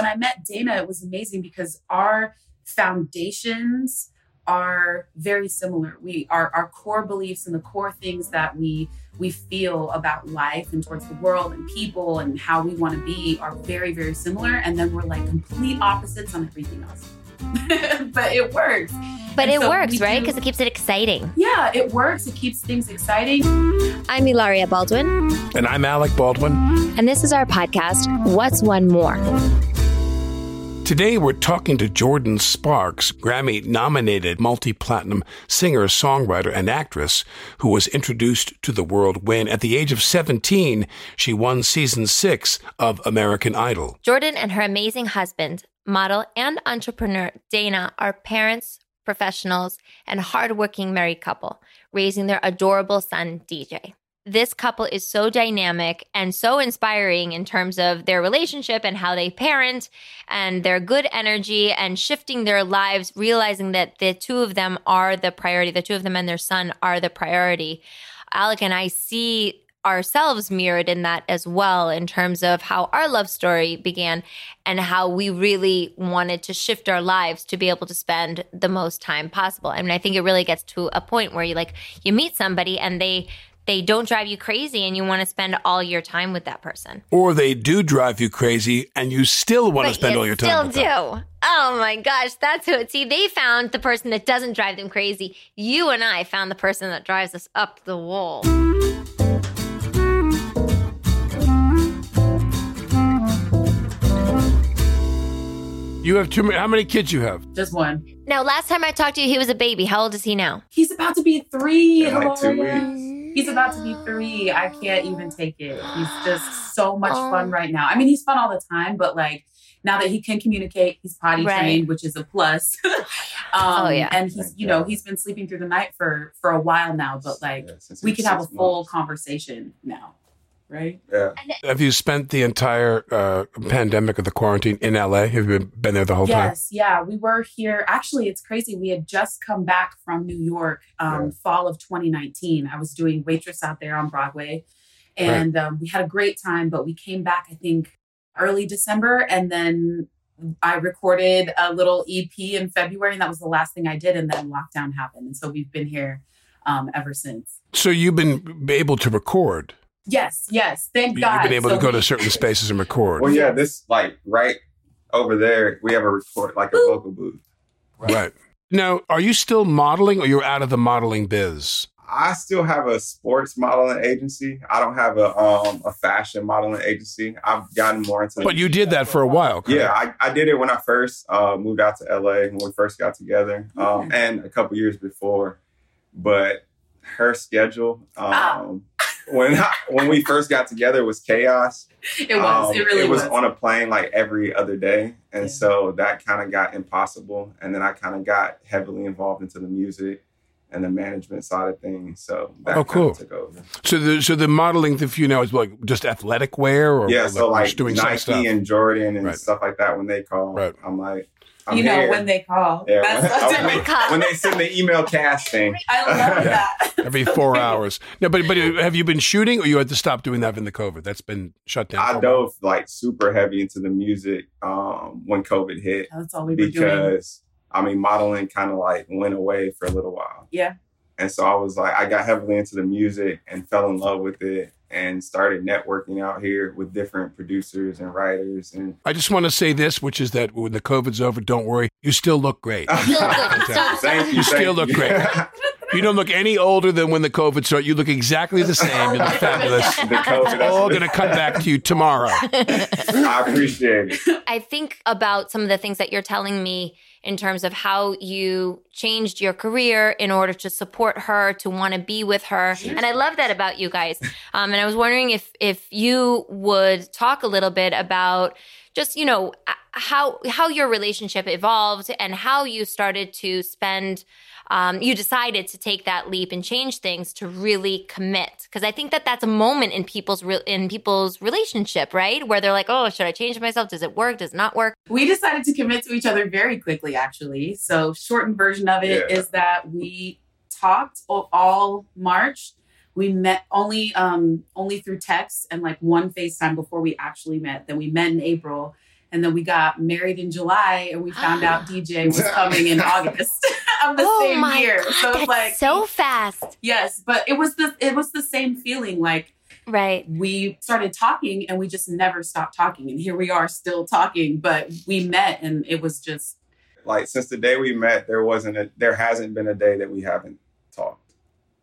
When I met Dana, it was amazing because our foundations are very similar. We are our core beliefs and the core things that we we feel about life and towards the world and people and how we want to be are very very similar and then we're like complete opposites on everything else. but it works. But And it so works, right? Because it keeps it exciting. Yeah, it works. It keeps things exciting. I'm Hilaria Baldwin, And I'm Alec Baldwin. and this is our podcast, What's One More? Today we're talking to Jordin Sparks, Grammy nominated multi platinum singer, songwriter, and actress who was introduced to the world when, at the age of 17, she won season six of American Idol. Jordin and her amazing husband, model and entrepreneur Dana, are parents, professionals, and hardworking married couple, raising their adorable son, DJ. This couple is so dynamic and so inspiring in terms of their relationship and how they parent and their good energy and shifting their lives, realizing that the two of them are the priority. The two of them and their son are the priority. Alec and I see ourselves mirrored in that as well in terms of how our love story began and how we really wanted to shift our lives to be able to spend the most time possible. I mean, I think it really gets to a point where you like you meet somebody and they they don't drive you crazy and you want to spend all your time with that person. Or they do drive you crazy and you still want to spend you all your time. with Still them. do. Oh my gosh, that's who it. See, they found the person that doesn't drive them crazy. You and I found the person that drives us up the wall. You have too many. How many kids you have? Just one. Now, last time I talked to you, he was a baby. How old is he now? He's about to be three. In like two weeks. He's about to be three. I can't even take it. He's just so much Oh. fun right now. I mean, he's fun all the time, but like now that he can communicate, he's potty Right. trained, which is a plus. um, Oh, yeah. And he's, Thank you know, he's been sleeping through the night for for a while now. But like, Yeah, we he can have a full months. conversation now, right? Yeah. Have you spent the entire uh, pandemic of the quarantine in LA? Have you been, been there the whole time? Yes, yeah. We were here. Actually, it's crazy. We had just come back from New York, um, Yeah. fall of 2019. I was doing waitress out there on Broadway, and um, we had a great time. But we came back, I think, early December, and then I recorded a little EP in February, and that was the last thing I did. And then lockdown happened, and so we've been here um, ever since. So you've been able to record. Yes, yes. Thank you you've God. been able So to go we- to certain spaces and record. Well, yeah, this like right over there, we have a record like a vocal booth. Right. right. Now, are you still modeling or you're out of the modeling biz? I still have a sports modeling agency. I don't have a um a fashion modeling agency. I've gotten more into But you did that for a while. correct? Yeah, I, I did it when I first uh, moved out to LA when we first got together, um, and a couple years before. But her schedule, Ah. um, when I, when we first got together, was chaos. It was. Um, it really it was, was. on a plane like every other day, and Yeah. so that kind of got impossible. And then I kind of got heavily involved into the music and the management side of things. So that Oh, cool. took over. So the so the modeling that you know is like just athletic wear or yeah, or so like just doing Nike stuff. and Jordan and Right. stuff like that. When they call, Right. I'm like, I'm you know here. when they call. Yeah, That's when, when, it. they, when they send the email casting. I love that. every four hours. No, but but have you been shooting or you had to stop doing that in the COVID? That's been shut down. for I a while. dove like super heavy into the music um, when COVID hit That's all we were doing. because I mean modeling kind of like went away for a little while. Yeah. And so I was like, I got heavily into the music and fell in love with it and started networking out here with different producers and writers. And I just want to say this, which is that when the COVID's over, don't worry, you still look great. thank you. You still thank look great. You don't look any older than when the COVID started. You look exactly the same. You look fabulous. the COVID, that's All going to come back to you tomorrow. I appreciate it. I think about some of the things that you're telling me in terms of how you changed your career in order to support her, to want to be with her. And I love that about you guys. Um, and I was wondering if if you would talk a little bit about just you know how how your relationship evolved and how you started to spend um, you decided to take that leap and change things to really commit because i think that that's a moment in people's re- in people's relationship right where they're like oh should i change myself does it work does it not work We decided to commit to each other very quickly, actually. So, shortened version of it is Yeah. that we talked all- all March. We met only um only through text and like one FaceTime before we actually met. Then we met in April, And then we got married in July and we found out DJ was coming in August of the oh same my year. God, so that's it's like so fast. Yes, but it was the it was the same feeling like Right. we started talking and we just never stopped talking and here we are still talking but we met and it was just Like since the day we met, there wasn't a there hasn't been a day that we haven't talked.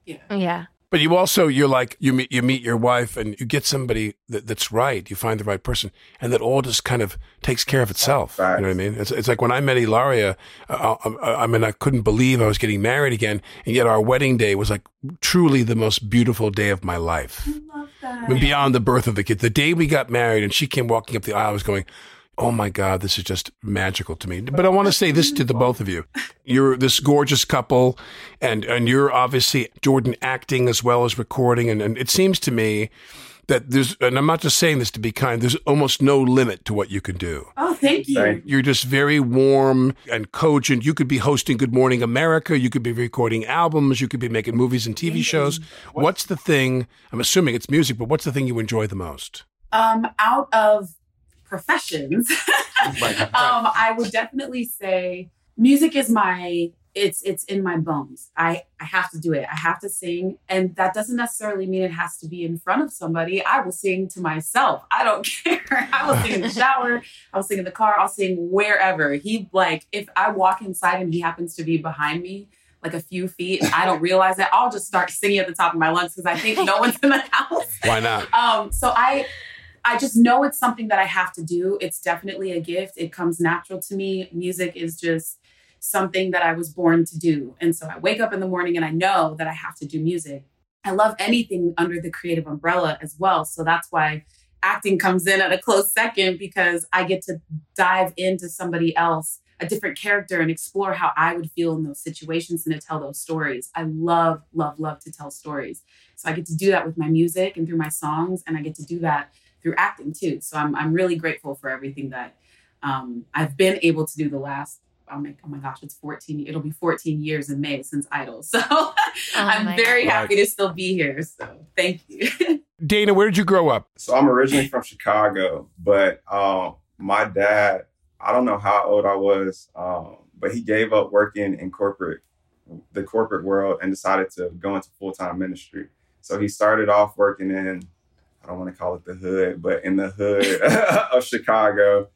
yeah Yeah. But you also you're like you meet you meet your wife and you get somebody that, that's right. You find the right person, and that all just kind of takes care of itself. You know what I mean? It's, it's like when I met Hilaria. Uh, I, I mean, I couldn't believe I was getting married again, and yet our wedding day was like truly the most beautiful day of my life. I love that. I mean, beyond the birth of the kid, the day we got married, and she came walking up the aisle, I was going. Oh my God, this is just magical to me. But I want to say this to the both of you. You're this gorgeous couple and, and you're obviously Jordin acting as well as recording. And, and it seems to me that there's, and I'm not just saying this to be kind, there's almost no limit to what you can do. oh thank you Thank You're just very warm and cogent. You could be hosting Good Morning America. You could be recording albums. You could be making movies and TV shows. What's the thing? I'm assuming it's music, but what's the thing you enjoy the most? um out of professions. Right. um i would definitely say music is my it's it's in my bones. I i have to do it. I have to sing. And that doesn't necessarily mean it has to be in front of somebody. I will sing to myself. I don't care. I will sing in the shower. I'll sing in the car. I'll sing wherever. He like if i walk inside and he happens to be behind me like a few feet i don't realize it i'll just start singing at the top of my lungs because i think no one's in the house. Why not? um, so I I just know it's something that I have to do. It's definitely a gift. It comes natural to me. Music is just something that I was born to do. And so I wake up in the morning and I know that I have to do music. I love anything under the creative umbrella as well. So that's why acting comes in at a close second because I get to dive into somebody else, a different character, and explore how I would feel in those situations and to tell those stories. I love, love, love to tell stories. So I get to do that with my music and through my songs, and I get to do that through acting too. So I'm I'm really grateful for everything that um, I've been able to do the last. Oh my, oh my gosh, it's 14. It'll be 14 years in May since Idol. So I'm very God. happy to still be here. So thank you. Dana, where did you grow up? So I'm originally from Chicago, but um, my dad, I don't know how old I was, um, but he gave up working in corporate, the corporate world, and decided to go into full time ministry. So he started off working in, I don't want to call it the hood, but in the hood of Chicago.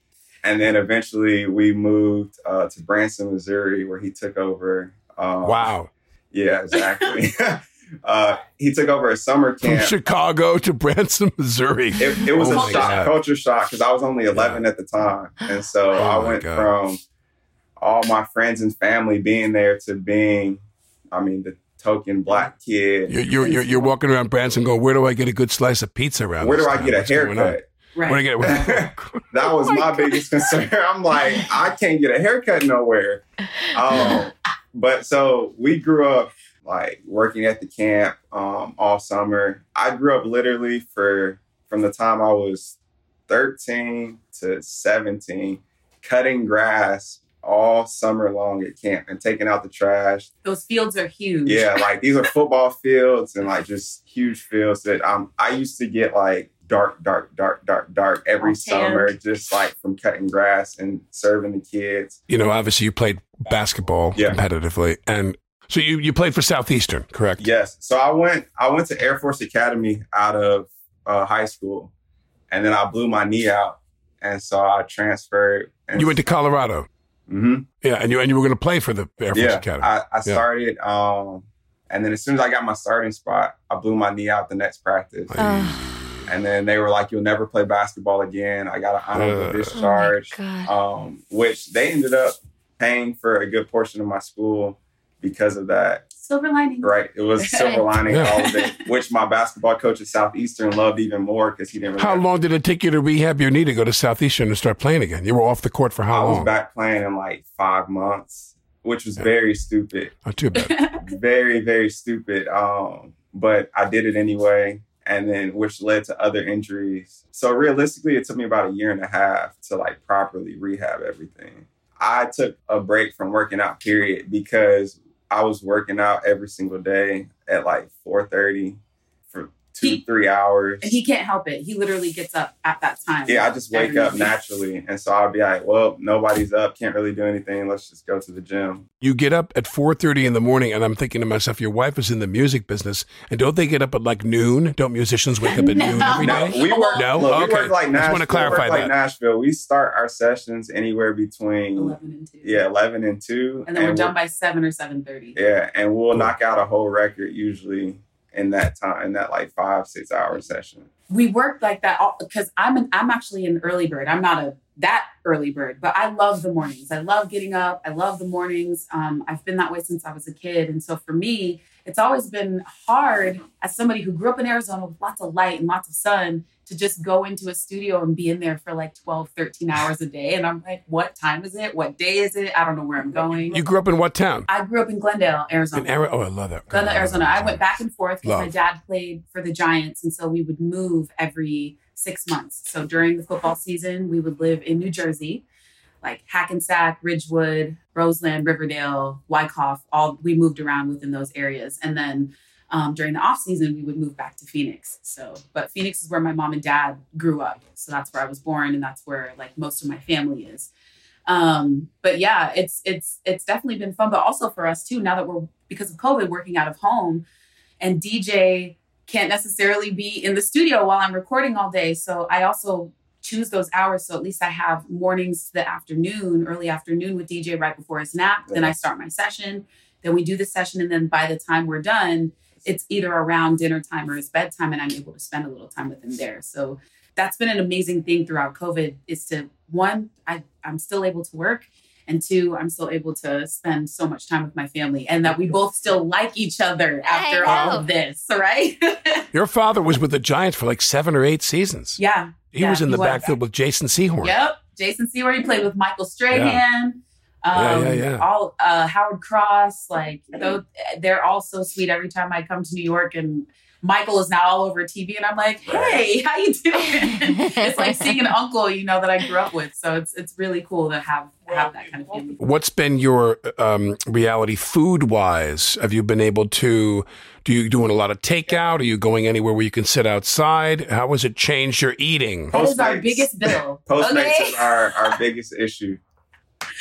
And then eventually we moved uh, to Branson, Missouri, where he took over. Um, Wow. Yeah, exactly. uh, he took over a summer From camp. Chicago to Branson, Missouri. It, it was Oh a shock, God. culture shock, because I was only 11 at the time. And so Oh I went God. from all my friends and family being there to being, I mean, the token black kid. You're, you're, you're, you're walking around Branson going, where do I get a good slice of pizza around Where this do I town? get a What's going on? haircut? Where do I right. get That was Oh my my biggest concern. I'm like, I can't get a haircut nowhere. Um, but so we grew up like working at the camp um, all summer. I grew up literally for from the time I was 13 to 17, cutting grass all summer long at camp and taking out the trash. Those fields are huge. Yeah, like these are football fields and like just huge fields that um I used to get like dark, dark, dark, dark, dark every All tan. summer, just like from cutting grass and serving the kids. You know, obviously you played basketball Yeah. competitively. And so you, you played for Southeastern, correct? Yes. So I went I went to Air Force Academy out of uh, high school, and then I blew my knee out, and so I transferred. And You went to Colorado. Hmm Yeah, and you and you were going to play for the Air Force yeah, Academy. I, I started. Um, and then as soon as I got my starting spot, I blew my knee out the next practice. Ugh. And then they were like, "You'll never play basketball again." I got an honorable Uh. discharge, Oh um, which they ended up paying for a good portion of my school because of that. Silver lining. Right, it was silver lining Yeah. all of it, which my basketball coach at Southeastern loved even more because he didn't. Really how long did it take you to rehab your knee to go to Southeastern and start playing again? You were off the court for how long? I was long? back playing in like five months, which was Yeah. very stupid. Not too bad. very very stupid um but i did it anyway and then which led to other injuries so realistically it took me about a year and a half to like properly rehab everything i took a break from working out period because i was working out every single day at like 4.30 for two, He- three hours. And he can't help it. He literally gets up at that time. yeah, I just wake every up naturally. And so I'll be like, well, nobody's up, can't really do anything. Let's just go to the gym. You get up at 4:30 in the morning and I'm thinking to myself your wife is in the music business and don't they get up at like noon? Don't musicians wake up at noon No. every No, we work, No? look, we work like Just Nashville. wanna clarify we work like that. Nashville. We start our sessions anywhere between 11 and 2. yeah, 11 and 2. And then we're we'll- done by 7 or 7.30. Yeah, and we'll knock out a whole record usually in that time, in that like five, six hour session. we work like that because I'm an, I'm actually an early bird. I'm not a that early bird, but I love the mornings. I love getting up. I love the mornings. Um, I've been that way since I was a kid, and so for me, it's always been hard as somebody who grew up in Arizona with lots of light and lots of sun to just go into a studio and be in there for like 12, 13 hours a day. And I'm like, what time is it? What day is it? I don't know where I'm going. You grew up in what town? I grew up in Glendale, Arizona. In Ari- oh, I love that. Glendale, Arizona. I went back and forth because my dad played for the Giants, and so we would move every six months. So during the football season, we would live in New Jersey, like Hackensack, Ridgewood, Roseland, Riverdale, Wyckoff. All we moved around within those areas, and then um, during the off season, we would move back to Phoenix. So, but Phoenix is where my mom and dad grew up, so that's where I was born, and that's where like most of my family is. Um, but yeah, it's it's it's definitely been fun, but also for us too. Now that we're because of COVID working out of home, and DJ can't necessarily be in the studio while I'm recording all day. So I also choose those hours. So at least I have mornings to the afternoon, early afternoon with DJ right before his nap. Then I start my session. Then we do the session. And then by the time we're done, it's either around dinner time or his bedtime. And I'm able to spend a little time with him there. So that's been an amazing thing throughout COVID is to one, I, I'm still able to work. And two, I'm still able to spend so much time with my family and that we both still like each other after all of this, right? Your father was with the Giants for like seven or eight seasons. yeah. He yeah, was in he the was. backfield with Jason Sehorn. Yep. Jason Seward, he played with Michael Strahan. Yeah, Um, yeah, yeah. All uh, Howard Cross, like they're all so sweet. Every time I come to New York, and Michael is now all over TV, and I'm like, "Hey, how you doing?" it's like seeing an uncle, you know, that I grew up with. So it's it's really cool to have have that kind of family. What's been your um, reality food wise? Have you been able to? Do you doing a lot of takeout? Are you going anywhere where you can sit outside? How has it changed your eating? That is our biggest bill. Postmates okay? is our, our biggest issue.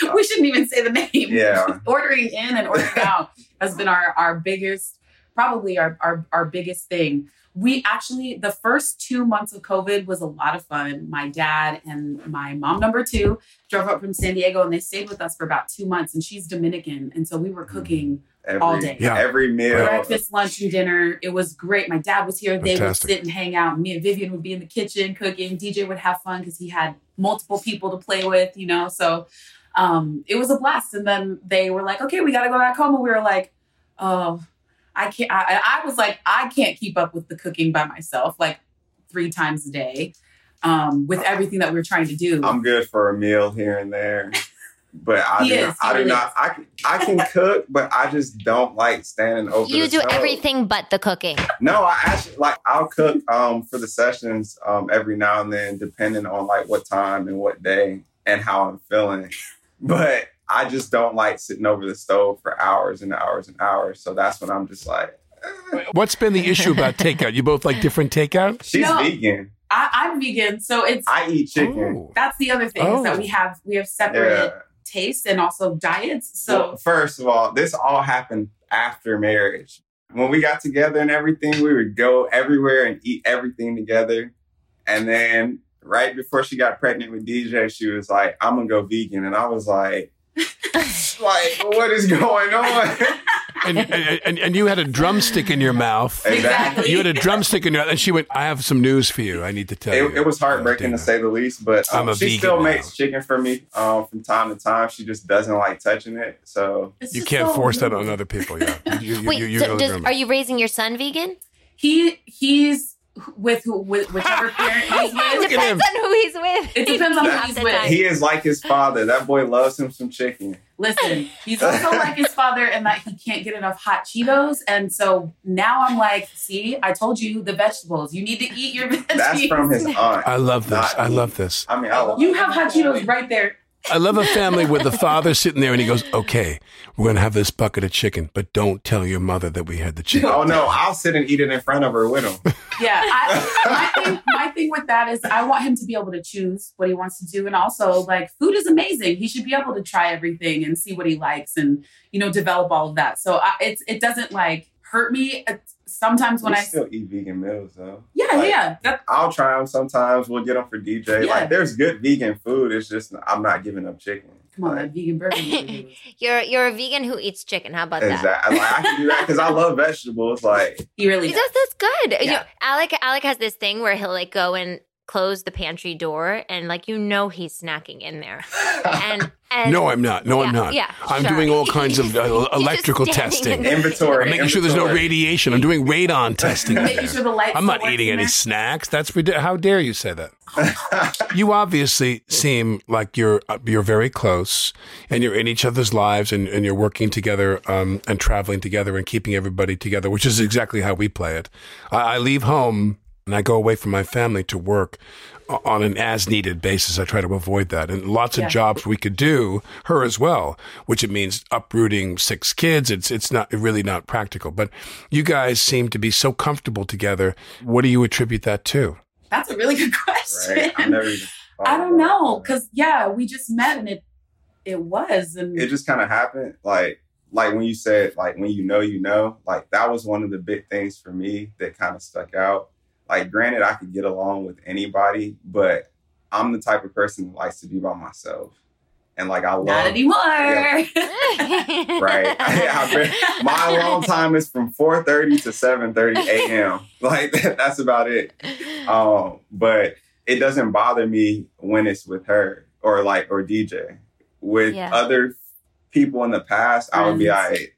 we shouldn't even say the name. Yeah. ordering in and ordering out has been our our biggest, probably our, our our biggest thing. We actually the first two months of COVID was a lot of fun. My dad and my mom number two drove up from San Diego and they stayed with us for about two months. And she's Dominican, and so we were cooking Every, All day. Yeah. Every meal. breakfast, lunch, and dinner. It was great. My dad was here. They Fantastic. would sit and hang out. Me and Vivian would be in the kitchen cooking. DJ would have fun because he had multiple people to play with, you know. So um, it was a blast. And then they were like, okay, we got to go back home. And we were like, oh, I can't. I, I was like, I can't keep up with the cooking by myself, like three times a day um, with everything that we are trying to do. I'm good for a meal here and there. But I do, is, not, I he do not. I can, I can cook, but I just don't like standing over You the do stove. everything but the cooking. No, I actually like I'll cook um for the sessions um every now and then, depending on like what time and what day and how I'm feeling. But I just don't like sitting over the stove for hours and hours and hours. So that's when I'm just like, eh. What's been the issue about takeout? You both like different takeout? she's No. vegan. I, I'm vegan, so it's I eat chicken. Oh. that's the other thing is that Oh. we have we have separate Yeah. tastes and also diets. So well, first of all, this all happened after marriage. When we got together and everything, we would go everywhere and eat everything together. And then right before she got pregnant with DJ, she was like, I'm gonna go vegan. And I was like, like, what is going on? And, and, and, and you had a drumstick in your mouth. Exactly. You had a drumstick in your mouth. and she went, I have some news for you. I need to tell you. It, it was heartbreaking to say the least, but I'm um, a she vegan still now. makes chicken for me um, from time to time. She just doesn't like touching it. So it's You can't so force that on other people. Yeah. You, you, Wait, you, you so does, are you raising your son vegan? He he's with who with whichever parent he's It with. Look at him. depends on who he's with. It depends on who he's with. he is like his father. That boy loves him some chicken. Listen, he's also like his father in that he can't get enough hot Cheetos, and so now I'm like, see, I told you the vegetables. You need to eat your veggies. That's from his aunt. I love this. Not I me. love this. I mean, I love You have hot Cheetos right there. I love a family where the father's sitting there and he goes, "Okay, we're gonna have this bucket of chicken, but don't tell your mother that we had the chicken." Oh no, I'll sit and eat it in front of her with him. Yeah, I, my, thing, my thing with that is I want him to be able to choose what he wants to do, and also like food is amazing. He should be able to try everything and see what he likes, and you know develop all of that. So I, it's it doesn't like hurt me. Uh, sometimes when we I still eat vegan meals though. yeah Like, yeah that, I'll try them sometimes. We'll get them for DJ. Yeah. Like there's good vegan food. It's just I'm not giving up chicken. come on Like, that vegan burger. you do. You're you're a vegan who eats chicken. How about that? Exactly. Like, I can do that because I love vegetables. Like He really does. does that's good. You know, Alec Alec has this thing where he'll like go and close the pantry door and like you know he's snacking in there. And and No, I'm not. No, I'm not. yeah, I'm sure. doing all kinds of uh, electrical testing. in- inventory. I'm making sure there's no radiation. I'm doing radon testing. Making sure the. I'm not eating any there. snacks. That's rid- how dare you say that? You obviously seem like you're uh, you're very close, and you're in each other's lives, and, and you're working together, um, and traveling together, and keeping everybody together, which is exactly how we play it. I, I leave home and I go away from my family to work on an as needed basis. I try to avoid that, and lots of jobs we could do, her as well, which it means uprooting six kids. It's it's not really not practical, but you guys seem to be so comfortable together. What do you attribute that to? That's a really good question. Right. I never I don't know, that. cause yeah, we just met and it it was and it just kind of happened like like when you said like when you know you know like that was one of the big things for me that kind of stuck out like granted i could get along with anybody but i'm the type of person that likes to be by myself and like i love not anymore. right I my alarm time is from 4.30 to 7.30 a.m like that's about it um but it doesn't bother me when it's with her or like or dj with Yeah. other people in the past i would be Friends. like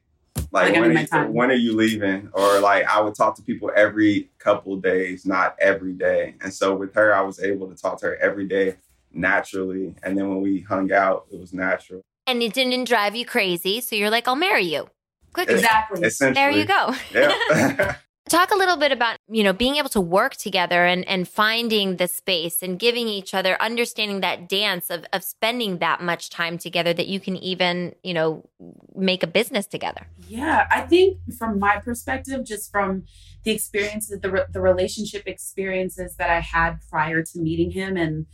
Like, like when are, my time. when are you leaving or like i would talk to people every couple days not every day and so with her i was able to talk to her every day naturally and then when we hung out it was natural and it didn't drive you crazy, so you're like, I'll marry you. Quickly. exactly. There you go. yeah Talk a little bit about, you know, being able to work together and, and finding the space and giving each other, understanding that dance of, of spending that much time together that you can even, you know, make a business together. Yeah, I think from my perspective, just from the experiences, the re- the relationship experiences that I had prior to meeting him, and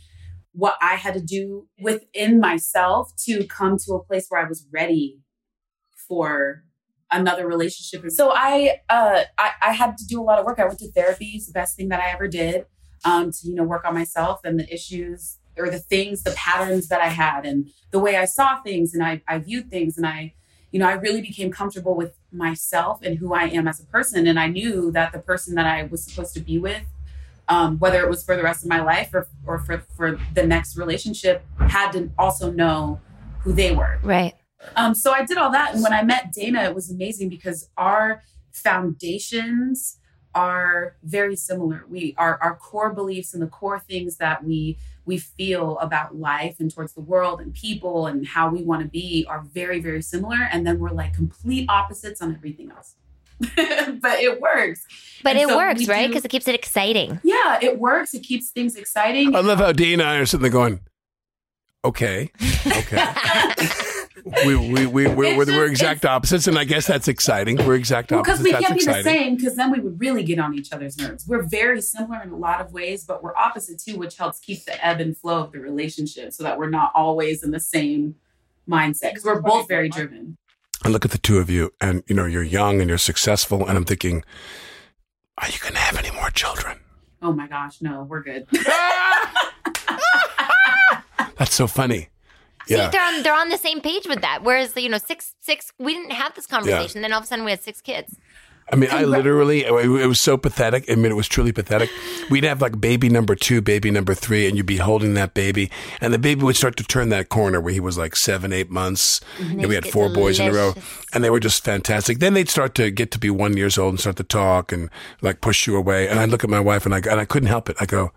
what I had to do within myself to come to a place where I was ready for another relationship. So I, uh, I, I had to do a lot of work. I went to therapy. It's the best thing that I ever did um, to you know work on myself and the issues or the things, the patterns that I had, and the way I saw things, and I, I viewed things, and I you know, I really became comfortable with myself and who I am as a person. And I knew that the person that I was supposed to be with, um, whether it was for the rest of my life or, or for, for the next relationship, had to also know who they were. Right. Um, so I did all that. And when I met Dana, it was amazing because our foundations are very similar. We our our core beliefs and the core things that we we feel about life and towards the world and people and how we want to be are very, very similar. And then we're like complete opposites on everything else. but it works. But And it so works, right? Because it keeps it exciting. Yeah, it works. It keeps things exciting. I love how Dee and I are sitting there going, "Okay, okay." we we we we're, we're, just- we're exact opposites, and I guess that's exciting. We're exact Well, because we that's can't be the same, because then we would really get on each other's nerves. We're very similar in a lot of ways, but we're opposite too, which helps keep the ebb and flow of the relationship so that we're not always in the same mindset. Because we're both very driven. I look at the two of you, and you know you're young and you're successful, and I'm thinking, are you going to have any more children? Oh my gosh, no, we're good. That's so funny. See, Yeah. they're on they're on the same page with that. Whereas you know, six six we didn't have this conversation. Then all of a sudden we had six kids. I mean, I literally, it was so pathetic. I mean, it was truly pathetic. We'd have like baby number two, baby number three, and you'd be holding that baby, and the baby would start to turn that corner where he was like seven, eight months. Mm-hmm. And we had four boys in a row, and they were just fantastic. Then they'd start to get to be one years old and start to talk and like push you away. And I'd look at my wife and I, and I couldn't help it. I go,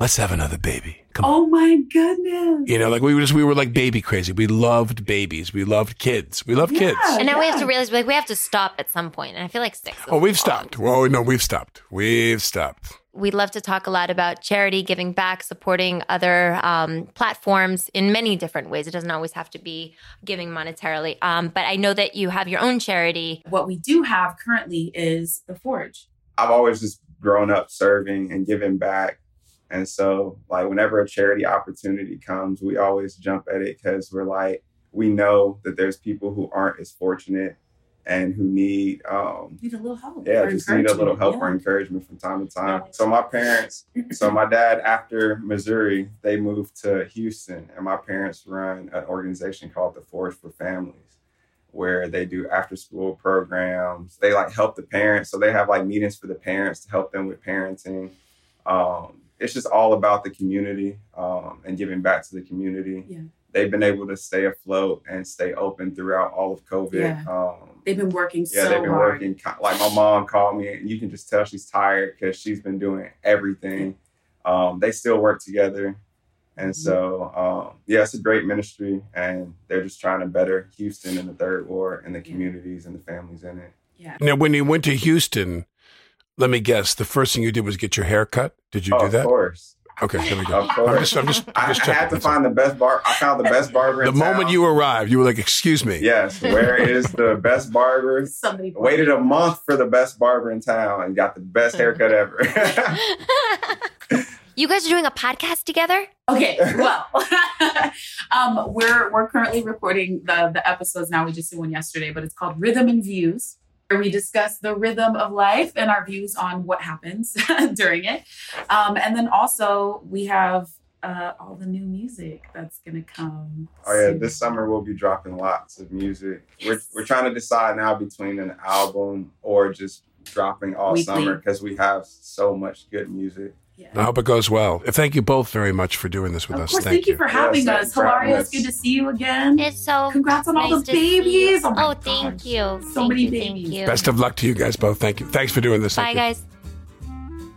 let's have another baby. Come on. oh my goodness. You know, like we were just, we were like baby crazy. We loved babies. We loved kids. We loved kids. And now we have to realize like we have to stop at some point. And I feel like six. is Oh, we've long. stopped. Oh, no, we've stopped. We've stopped. We love to talk a lot about charity, giving back, supporting other um, platforms in many different ways. It doesn't always have to be giving monetarily. Um, but I know that you have your own charity. What we do have currently is the Forge. I've always just grown up serving and giving back. And so, like, whenever a charity opportunity comes, we always jump at it because we're like, we know that there's people who aren't as fortunate and who need um need a little help. Yeah, just need a little help yeah. or encouragement from time to time. So my parents, so my dad after Missouri, they moved to Houston, and my parents run an organization called the Forge for Families, where they do after school programs. They like help the parents, so they have like meetings for the parents to help them with parenting. Um, it's just all about the community um, and giving back to the community. Yeah. They've been able to stay afloat and stay open throughout all of COVID. Yeah. Um, They've been working yeah, so they've been hard. working. Like my mom called me, and you can just tell she's tired because she's been doing everything. Um, they still work together, and so um, yeah, it's a great ministry, and they're just trying to better Houston and the Third Ward and the communities and the families in it. Yeah. Now, when you went to Houston, let me guess, the first thing you did was get your hair cut. Did you oh, do that? Of course. Okay, there we go. Of course. I'm just, I'm just, I'm just I, I had to That's find the best bar. I found the best barber. the in moment town. you arrived, you were like, "Excuse me." Yes, where is the best barber? Somebody Waited a month for the best barber in town and got the best haircut ever. you guys are doing a podcast together? Okay, well, um, we're we're currently recording the the episodes now. We just did one yesterday, but it's called Rhythm and Views, where we discuss the rhythm of life and our views on what happens during it. Um, and then also we have uh, all the new music that's gonna come. Oh yeah, soon. this summer we'll be dropping lots of music. We're we're trying to decide now between an album or just dropping all Weekly. summer because we have so much good music. Yeah. I hope it goes well. Thank you both very much for doing this with Of us. course, thank, you for having Yes, us. thanks Hilaria, it's good to see you again. It's so Congrats on all nice the to see you. babies. Oh, Oh, thank you. So Thank many you, babies. You. Best of luck to you guys both. Thank you. Thanks for doing this. Bye, Thank you. guys.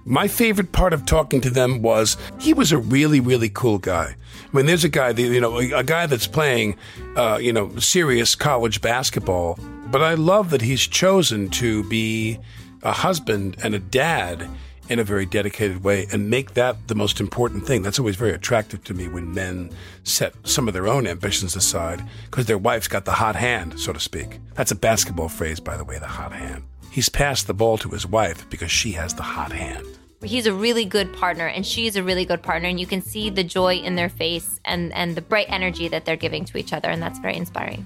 My favorite part of talking to them was he was a really, really cool guy. I mean, there's a guy, that, you know, a, a guy that's playing, uh, you know, serious college basketball, but I love that he's chosen to be a husband and a dad in a very dedicated way and make that the most important thing. That's always very attractive to me when men set some of their own ambitions aside because their wife's got the hot hand, so to speak. That's a basketball phrase, by the way, the hot hand. He's passed the ball to his wife because she has the hot hand. He's a really good partner, and she's a really good partner, and you can see the joy in their face and and the bright energy that they're giving to each other, and that's very inspiring.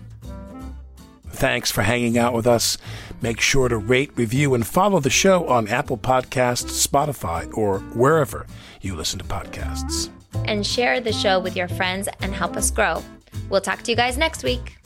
Thanks for hanging out with us. Make sure to rate, review, and follow the show on Apple Podcasts, Spotify, or wherever you listen to podcasts. And share the show with your friends and help us grow. We'll talk to you guys next week.